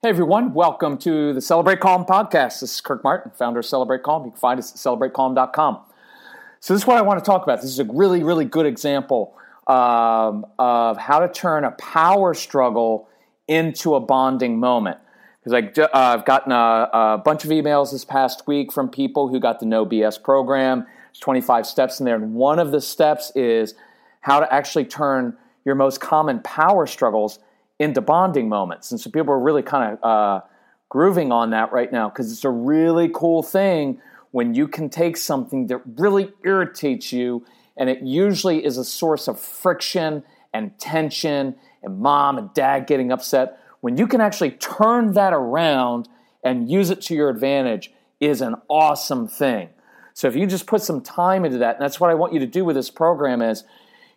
Hey everyone, welcome to the Celebrate Calm podcast. This is Kirk Martin, founder of Celebrate Calm. You can find us at celebratecalm.com. So, this is what I want to talk about. This is a really, really good example um, of how to turn a power struggle into a bonding moment. Because uh, I've gotten a, a, bunch of emails this past week from people who got the No BS program. There's 25 steps in there, and one of the steps is how to actually turn your most common power struggles into bonding moments. And so people are really kind of uh, grooving on that right now because it's a really cool thing when you can take something that really irritates you and it usually is a source of friction and tension and mom and dad getting upset. When you can actually turn that around and use it to your advantage is an awesome thing. So if you just put some time into that, and that's what I want you to do with this program is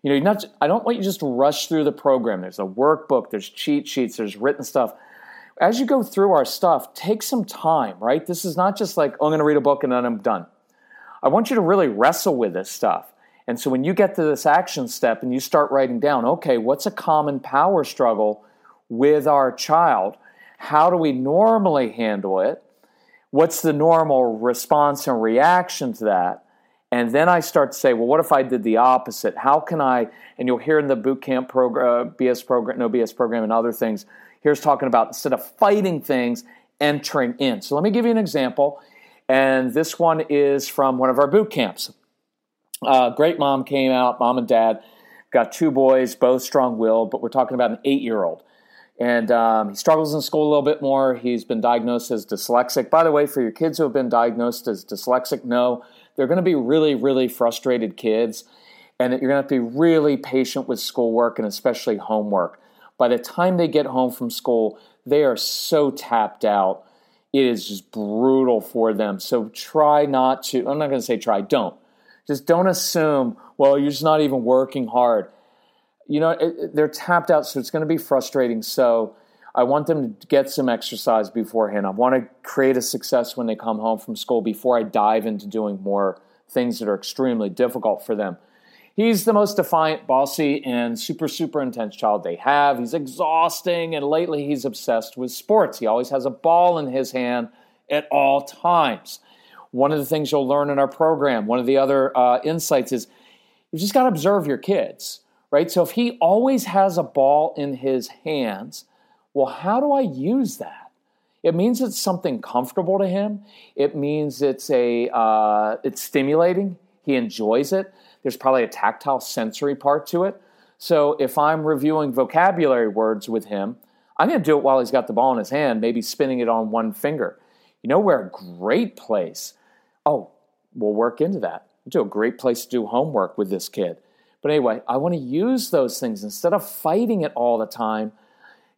you know, you not, I don't want you just to rush through the program. There's a workbook, there's cheat sheets, there's written stuff. As you go through our stuff, take some time, right? This is not just like, oh, I'm going to read a book and then I'm done. I want you to really wrestle with this stuff. And so when you get to this action step and you start writing down, okay, what's a common power struggle with our child? How do we normally handle it? What's the normal response and reaction to that? And then I start to say, well, what if I did the opposite? How can I? And you'll hear in the boot camp program, uh, BS program, no BS program, and other things. Here's talking about instead of fighting things, entering in. So let me give you an example. And this one is from one of our boot camps. Uh, great mom came out, mom and dad, got two boys, both strong willed, but we're talking about an eight year old. And um, he struggles in school a little bit more. He's been diagnosed as dyslexic. By the way, for your kids who have been diagnosed as dyslexic, no, they're going to be really, really frustrated kids, and you're going to have to be really patient with schoolwork and especially homework. By the time they get home from school, they are so tapped out. It is just brutal for them. So try not to, I'm not going to say try, don't. Just don't assume, well, you're just not even working hard. You know, it, they're tapped out, so it's going to be frustrating. So I want them to get some exercise beforehand. I want to create a success when they come home from school before I dive into doing more things that are extremely difficult for them. He's the most defiant, bossy, and super, super intense child they have. He's exhausting, and lately he's obsessed with sports. He always has a ball in his hand at all times. One of the things you'll learn in our program, one of the other uh, insights is you've just got to observe your kids, right? So if he always has a ball in his hands, well, how do I use that? It means it's something comfortable to him. It means it's a uh, it's stimulating. He enjoys it. There's probably a tactile sensory part to it. So if I'm reviewing vocabulary words with him, I'm going to do it while he's got the ball in his hand, maybe spinning it on one finger. You know where a great place? Oh, we'll work into that. Do a great place to do homework with this kid. But anyway, I want to use those things instead of fighting it all the time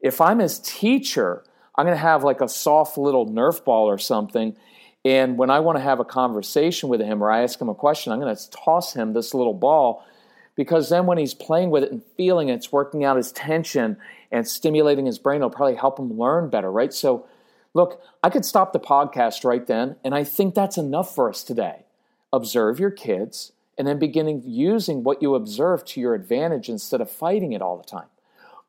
if I'm his teacher, I'm going to have like a soft little Nerf ball or something. And when I want to have a conversation with him or I ask him a question, I'm going to toss him this little ball because then when he's playing with it and feeling it, it's working out his tension and stimulating his brain. It'll probably help him learn better, right? So, look, I could stop the podcast right then, and I think that's enough for us today. Observe your kids and then beginning using what you observe to your advantage instead of fighting it all the time.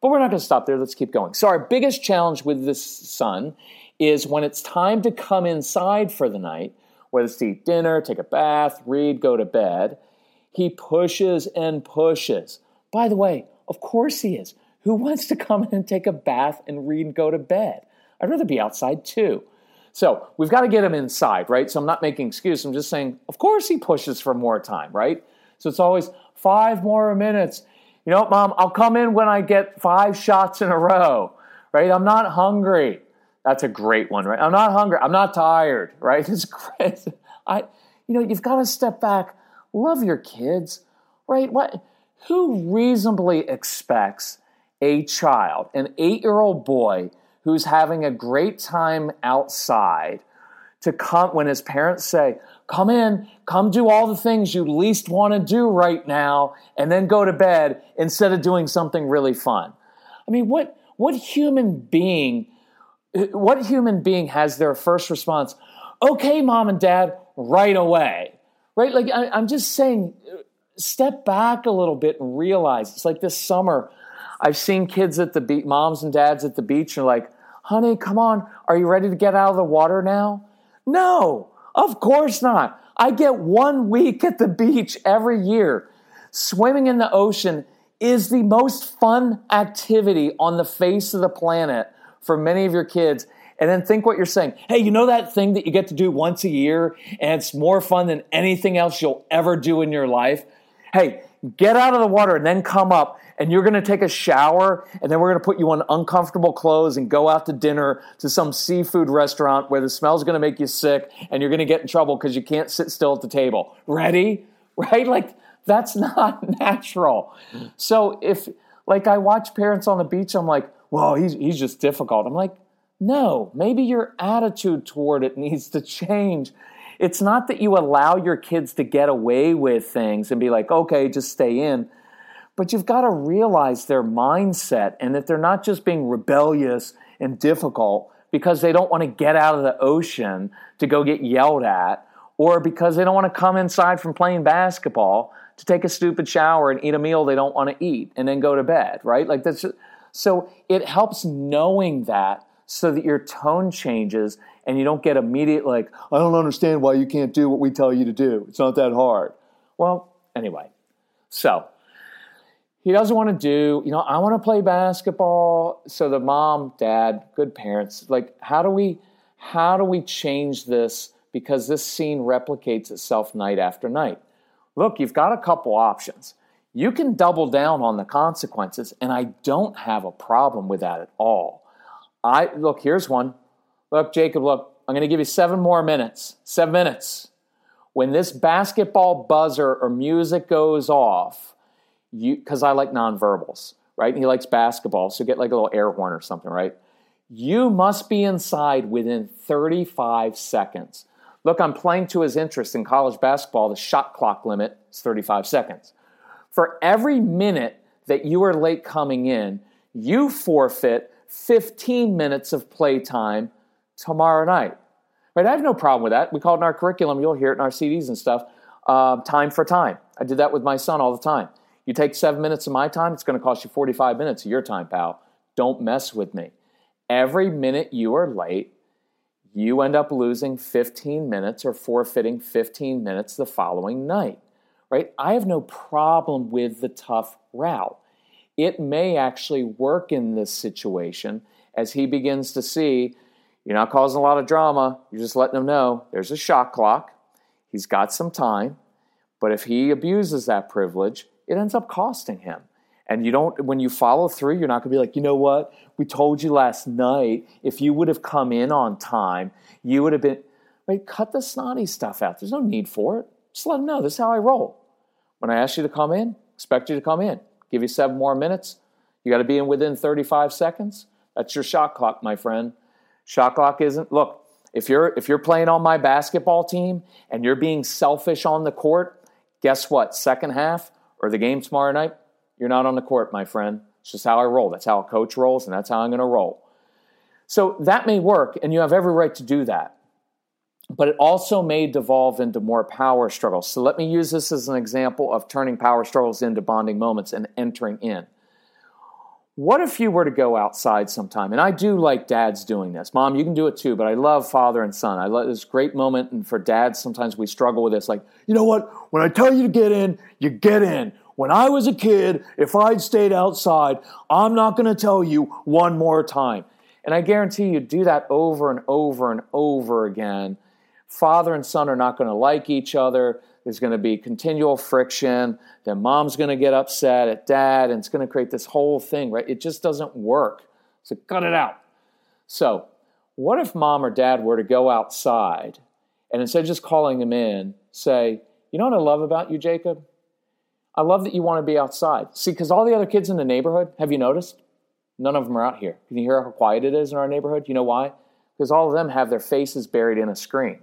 But we're not going to stop there. Let's keep going. So, our biggest challenge with this son is when it's time to come inside for the night, whether it's to eat dinner, take a bath, read, go to bed, he pushes and pushes. By the way, of course he is. Who wants to come in and take a bath and read and go to bed? I'd rather be outside too. So we've got to get him inside, right? So I'm not making excuses. I'm just saying, of course he pushes for more time, right? So it's always five more minutes you know, mom, I'll come in when I get five shots in a row, right? I'm not hungry. That's a great one, right? I'm not hungry. I'm not tired, right? It's great. I, you know, you've got to step back. Love your kids, right? What? Who reasonably expects a child, an eight-year-old boy who's having a great time outside, to come when his parents say, Come in, come do all the things you least want to do right now, and then go to bed instead of doing something really fun. I mean, what, what human being, what human being has their first response, okay, mom and dad, right away? Right? Like, I, I'm just saying, step back a little bit and realize it's like this summer. I've seen kids at the beach, moms and dads at the beach, are like, honey, come on, are you ready to get out of the water now? No, of course not. I get one week at the beach every year. Swimming in the ocean is the most fun activity on the face of the planet for many of your kids. And then think what you're saying. Hey, you know that thing that you get to do once a year and it's more fun than anything else you'll ever do in your life? Hey, get out of the water and then come up and you're going to take a shower and then we're going to put you on uncomfortable clothes and go out to dinner to some seafood restaurant where the smell's going to make you sick and you're going to get in trouble because you can't sit still at the table. Ready? Right? Like that's not natural. So if like I watch parents on the beach, I'm like, well, he's he's just difficult. I'm like, no, maybe your attitude toward it needs to change. It's not that you allow your kids to get away with things and be like, okay, just stay in. But you've got to realize their mindset and that they're not just being rebellious and difficult because they don't want to get out of the ocean to go get yelled at or because they don't want to come inside from playing basketball to take a stupid shower and eat a meal they don't want to eat and then go to bed, right? Like that's just, so it helps knowing that so that your tone changes and you don't get immediate like, I don't understand why you can't do what we tell you to do. It's not that hard. Well, anyway, so he doesn't want to do, you know, I want to play basketball. So the mom, dad, good parents, like, how do we, how do we change this? Because this scene replicates itself night after night. Look, you've got a couple options. You can double down on the consequences, and I don't have a problem with that at all. I look, here's one. Look, Jacob, look, I'm going to give you seven more minutes. Seven minutes. When this basketball buzzer or music goes off, you because I like nonverbals, right? And he likes basketball, so get like a little air horn or something, right? You must be inside within 35 seconds. Look, I'm playing to his interest in college basketball. The shot clock limit is 35 seconds. For every minute that you are late coming in, you forfeit 15 minutes of play time tomorrow night. Right? I have no problem with that. We call it in our curriculum. You'll hear it in our CDs and stuff. Uh, time for time. I did that with my son all the time. You take seven minutes of my time, it's going to cost you 45 minutes of your time, pal. Don't mess with me. Every minute you are late, you end up losing 15 minutes or forfeiting 15 minutes the following night. Right? I have no problem with the tough route it may actually work in this situation as he begins to see you're not causing a lot of drama. You're just letting him know there's a shot clock. He's got some time. But if he abuses that privilege, it ends up costing him. And you don't, when you follow through, you're not going to be like, you know what? We told you last night, if you would have come in on time, you would have been? Cut the snotty stuff out. There's no need for it. Just let him know this is how I roll. When I ask you to come in, expect you to come in. Give you seven more minutes. You got to be in within 35 seconds. That's your shot clock, my friend. Shot clock isn't. Look, if you're if you're playing on my basketball team and you're being selfish on the court, guess what? Second half or the game tomorrow night, you're not on the court, my friend. It's just how I roll. That's how a coach rolls, and that's how I'm going to roll. So that may work, and you have every right to do that but it also may devolve into more power struggles. So let me use this as an example of turning power struggles into bonding moments and entering in. What if you were to go outside sometime? And I do like dads doing this. Mom, you can do it too, but I love father and son. I love this great moment. And for dads, sometimes we struggle with this. Like, you know what? When I tell you to get in, you get in. When I was a kid, if I'd stayed outside, I'm not going to tell you one more time. And I guarantee you do that over and over and over again father and son are not going to like each other. There's going to be continual friction. Then mom's going to get upset at dad, and it's going to create this whole thing, right? It just doesn't work. So cut it out. So, what if mom or dad were to go outside and instead of just calling them in, say, You know what I love about you, Jacob? I love that you want to be outside. See, because all the other kids in the neighborhood, have you noticed? None of them are out here. Can you hear how quiet it is in our neighborhood? You know why? Because all of them have their faces buried in a screen.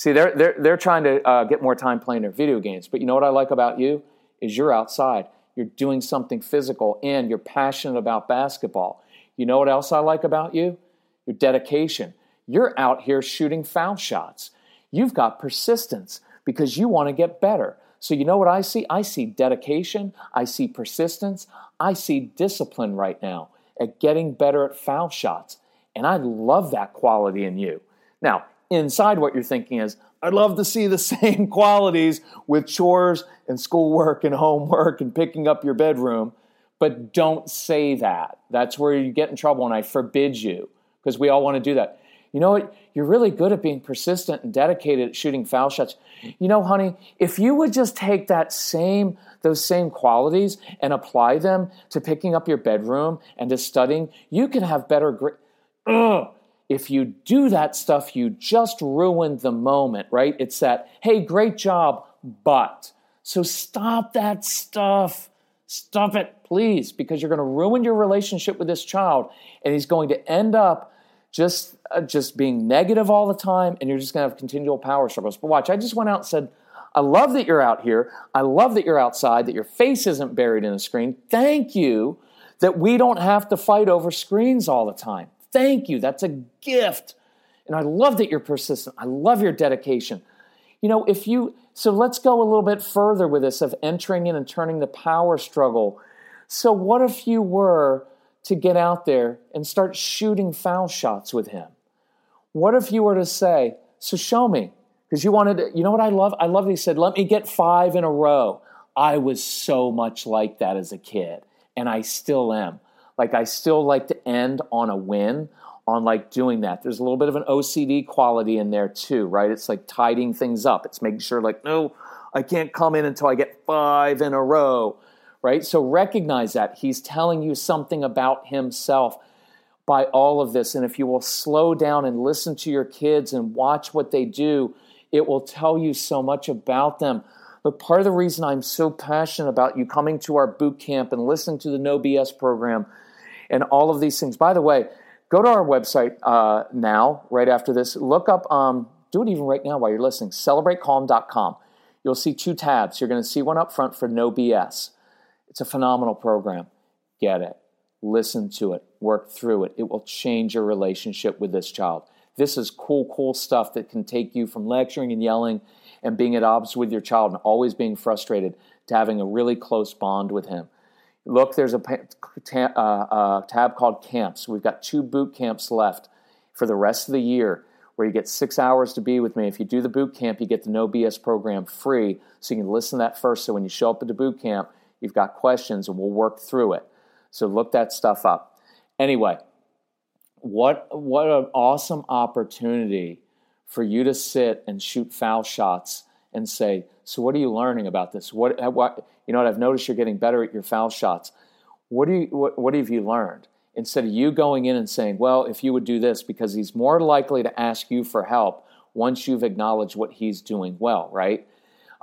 See, they're, they're, they're trying to uh, get more time playing their video games. But you know what I like about you? Is you're outside. You're doing something physical and you're passionate about basketball. You know what else I like about you? Your dedication. You're out here shooting foul shots. You've got persistence because you want to get better. So, you know what I see? I see dedication. I see persistence. I see discipline right now at getting better at foul shots. And I love that quality in you. Now, inside what you're thinking is, I'd love to see the same qualities with chores and schoolwork and homework and picking up your bedroom, but don't say that. That's where you get in trouble, and I forbid you because we all want to do that. You know what? You're really good at being persistent and dedicated at shooting foul shots. You know, honey, if you would just take that same those same qualities and apply them to picking up your bedroom and to studying, you can have better grades. If you do that stuff, you just ruined the moment, right? It's that, hey, great job, but. So stop that stuff. Stop it, please, because you're going to ruin your relationship with this child, and he's going to end up just uh, just being negative all the time, and you're just going to have continual power struggles. But watch, I just went out and said, I love that you're out here. I love that you're outside, that your face isn't buried in a screen. Thank you that we don't have to fight over screens all the time. Thank you. That's a gift. And I love that you're persistent. I love your dedication. You know, if you, so let's go a little bit further with this of entering in and turning the power struggle. So, what if you were to get out there and start shooting foul shots with him? What if you were to say, So show me? Because you wanted to, you know what I love? I love that he said, Let me get five in a row. I was so much like that as a kid, and I still am. Like, I still like to end on a win, on like doing that. There's a little bit of an OCD quality in there too, right? It's like tidying things up. It's making sure, like, no, I can't come in until I get five in a row, right? So recognize that. He's telling you something about himself by all of this. And if you will slow down and listen to your kids and watch what they do, it will tell you so much about them. But part of the reason I'm so passionate about you coming to our boot camp and listening to the No BS program and all of these things. By the way, go to our website uh, now, right after this. Look up, um, do it even right now while you're listening, celebratecalm.com. You'll see two tabs. You're going to see one up front for No BS. It's a phenomenal program. Get it, listen to it, work through it. It will change your relationship with this child. This is cool, cool stuff that can take you from lecturing and yelling and being at odds with your child and always being frustrated to having a really close bond with him. Look, there's a uh, uh, tab called camps. We've got two boot camps left for the rest of the year where you get six hours to be with me. If you do the boot camp, you get the No BS program free. So you can listen to that first. So when you show up at the boot camp, you've got questions and we'll work through it. So look that stuff up. Anyway, what what an awesome opportunity for you to sit and shoot foul shots and say, so what are you learning about this? What, what you know what I've noticed you're getting better at your foul shots. What do you what, what have you learned? Instead of you going in and saying, well, if you would do this, because he's more likely to ask you for help once you've acknowledged what he's doing well, right?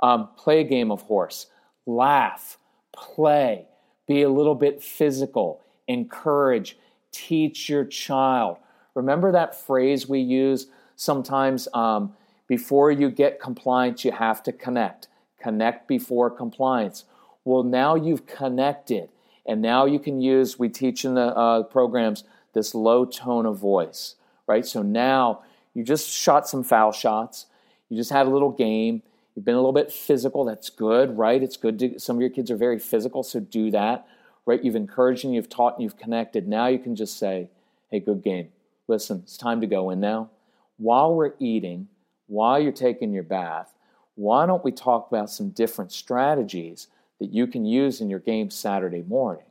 Um, play a game of horse, laugh, play, be a little bit physical, encourage, teach your child. Remember that phrase we use sometimes um, before you get compliance, you have to connect. Connect before compliance. Well, now you've connected, and now you can use, we teach in the uh, programs, this low tone of voice, right? So now you just shot some foul shots, you just had a little game, you've been a little bit physical, that's good, right? It's good to, some of your kids are very physical, so do that, right? You've encouraged and you've taught and you've connected. Now you can just say, hey, good game. Listen, it's time to go in now. While we're eating, while you're taking your bath, why don't we talk about some different strategies that you can use in your game Saturday morning?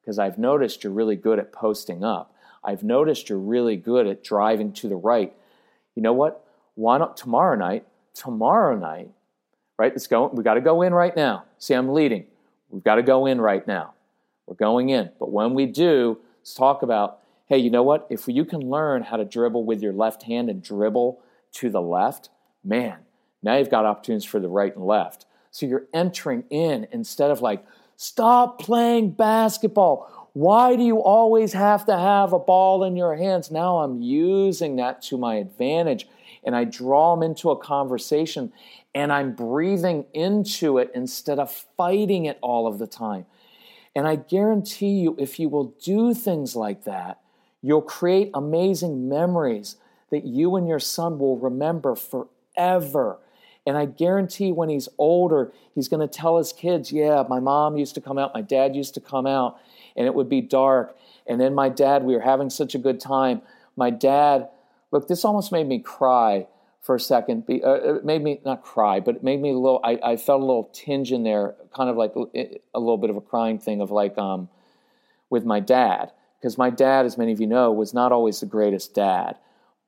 Because I've noticed you're really good at posting up. I've noticed you're really good at driving to the right. You know what? Why not tomorrow night? Tomorrow night, right? Let's go. We got to go in right now. See, I'm leading. We've got to go in right now. We're going in. But when we do, let's talk about hey, you know what? If you can learn how to dribble with your left hand and dribble to the left, man, now you've got opportunities for the right and left. So you're entering in instead of like, stop playing basketball. Why do you always have to have a ball in your hands? Now I'm using that to my advantage and I draw them into a conversation and I'm breathing into it instead of fighting it all of the time. And I guarantee you, if you will do things like that, you'll create amazing memories that you and your son will remember forever. And I guarantee when he's older, he's going to tell his kids, Yeah, my mom used to come out, my dad used to come out, and it would be dark. And then my dad, we were having such a good time. my dad, look, this almost made me cry for a second. Uh, it made me not cry, but it made me a little. I, I, felt a little tinge in there, kind of like a little bit of a crying thing of like um, with my dad, because my dad, as many of you know, was not always the greatest dad,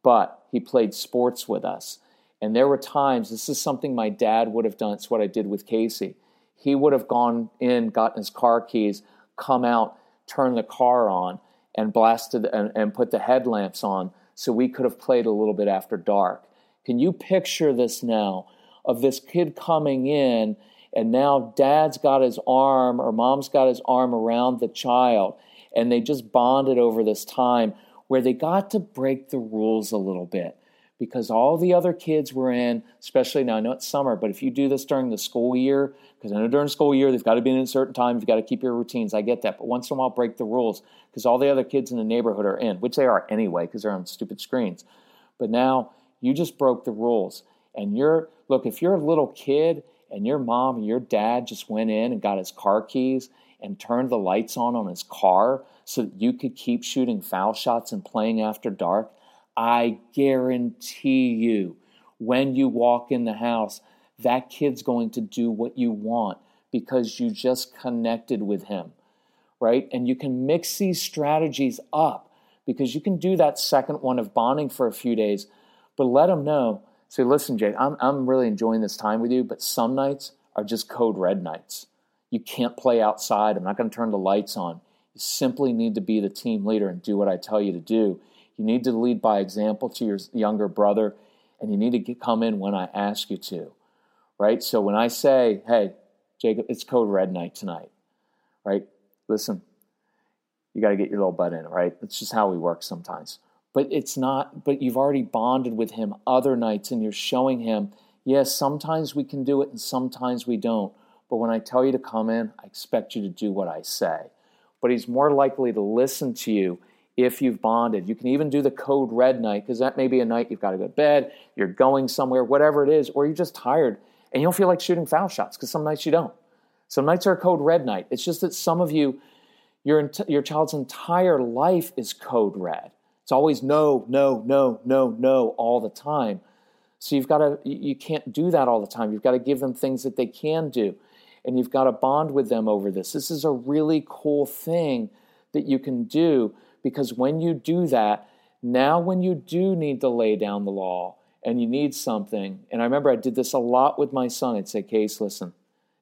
but he played sports with us, and there were times. This is something my dad would have done. It's what I did with Casey. He would have gone in, gotten his car keys, come out, turned the car on, and blasted and, and put the headlamps on, so we could have played a little bit after dark can you picture this now of this kid coming in and now dad's got his arm or mom's got his arm around the child and they just bonded over this time where they got to break the rules a little bit because all the other kids were in, especially now I know it's summer, but if you do this during the school year, because I know during school year they've got to be in a certain time, you've got to keep your routines. I get that, but once in a while break the rules because all the other kids in the neighborhood are in, which they are anyway because they're on stupid screens. But now you just broke the rules. And you're, look, if you're a little kid and your mom and your dad just went in and got his car keys and turned the lights on on his car so that you could keep shooting foul shots and playing after dark, I guarantee you, when you walk in the house, that kid's going to do what you want because you just connected with him, right? And you can mix these strategies up because you can do that second one of bonding for a few days but let them know. Say, listen, Jay, I'm, I'm really enjoying this time with you, but some nights are just code red nights. You can't play outside. I'm not going to turn the lights on. You simply need to be the team leader and do what I tell you to do. You need to lead by example to your younger brother, and you need to get, come in when I ask you to, right? So when I say, hey, Jacob, it's code red night tonight, right? Listen, you got to get your little butt in, right? That's just how we work sometimes but it's not but you've already bonded with him other nights and you're showing him yes sometimes we can do it and sometimes we don't but when i tell you to come in i expect you to do what i say but he's more likely to listen to you if you've bonded you can even do the code red night because that may be a night you've got to go to bed you're going somewhere whatever it is or you're just tired and you don't feel like shooting foul shots because some nights you don't some nights are code red night it's just that some of you your, your child's entire life is code red it's always no, no, no, no, no all the time. So you've got to, you can't do that all the time. You've got to give them things that they can do. And you've got to bond with them over this. This is a really cool thing that you can do because when you do that, now when you do need to lay down the law and you need something, and I remember I did this a lot with my son. I'd say, Case, listen,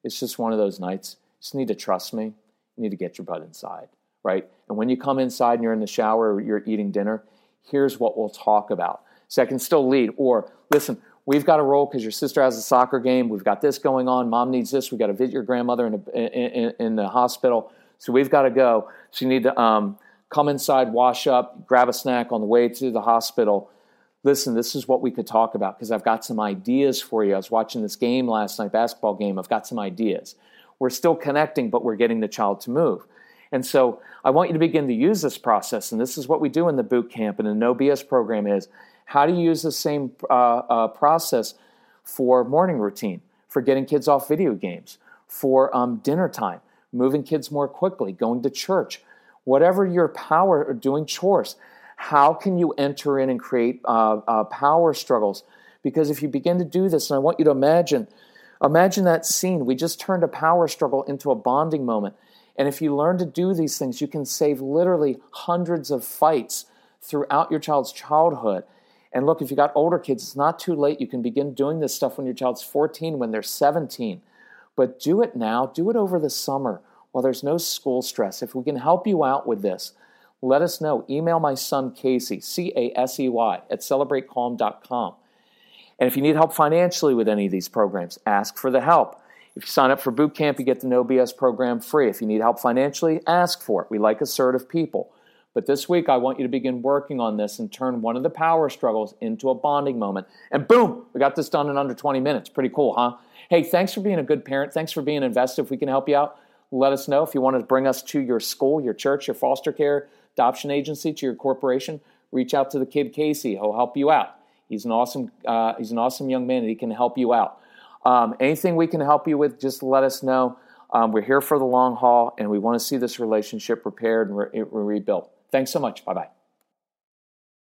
it's just one of those nights. You just need to trust me. You need to get your butt inside right? And when you come inside and you're in the shower or you're eating dinner, here's what we'll talk about. So I can still lead. Or listen, we've got to roll because your sister has a soccer game. We've got this going on. Mom needs this. We've got to visit your grandmother in, in, in the hospital. So we've got to go. So you need to um, come inside, wash up, grab a snack on the way to the hospital. Listen, this is what we could talk about because I've got some ideas for you. I was watching this game last night, basketball game. I've got some ideas. We're still connecting, but we're getting the child to move. And so I want you to begin to use this process. And this is what we do in the boot camp and the No BS program is how to use the same uh, uh, process for morning routine, for getting kids off video games, for um, dinner time, moving kids more quickly, going to church, whatever your power, or doing chores. How can you enter in and create uh, uh, power struggles? Because if you begin to do this, and I want you to imagine, imagine that scene. We just turned a power struggle into a bonding moment. And if you learn to do these things, you can save literally hundreds of fights throughout your child's childhood. And look, if you got older kids, it's not too late. You can begin doing this stuff when your child's 14, when they're 17. But do it now, do it over the summer while there's no school stress. If we can help you out with this, let us know. Email my son Casey, C A S E Y, at celebratecalm.com. And if you need help financially with any of these programs, ask for the help. If you sign up for boot camp, you get the No BS program free. If you need help financially, ask for it. We like assertive people. But this week, I want you to begin working on this and turn one of the power struggles into a bonding moment. And boom, we got this done in under 20 minutes. Pretty cool, huh? Hey, thanks for being a good parent. Thanks for being invested. If we can help you out, let us know. If you want to bring us to your school, your church, your foster care, adoption agency, to your corporation, reach out to the kid Casey. He'll help you out. He's an awesome, uh, he's an awesome young man, and he can help you out. Um, anything we can help you with, just let us know. Um, we're here for the long haul, and we want to see this relationship repaired and re- re- rebuilt. Thanks so much. Bye bye.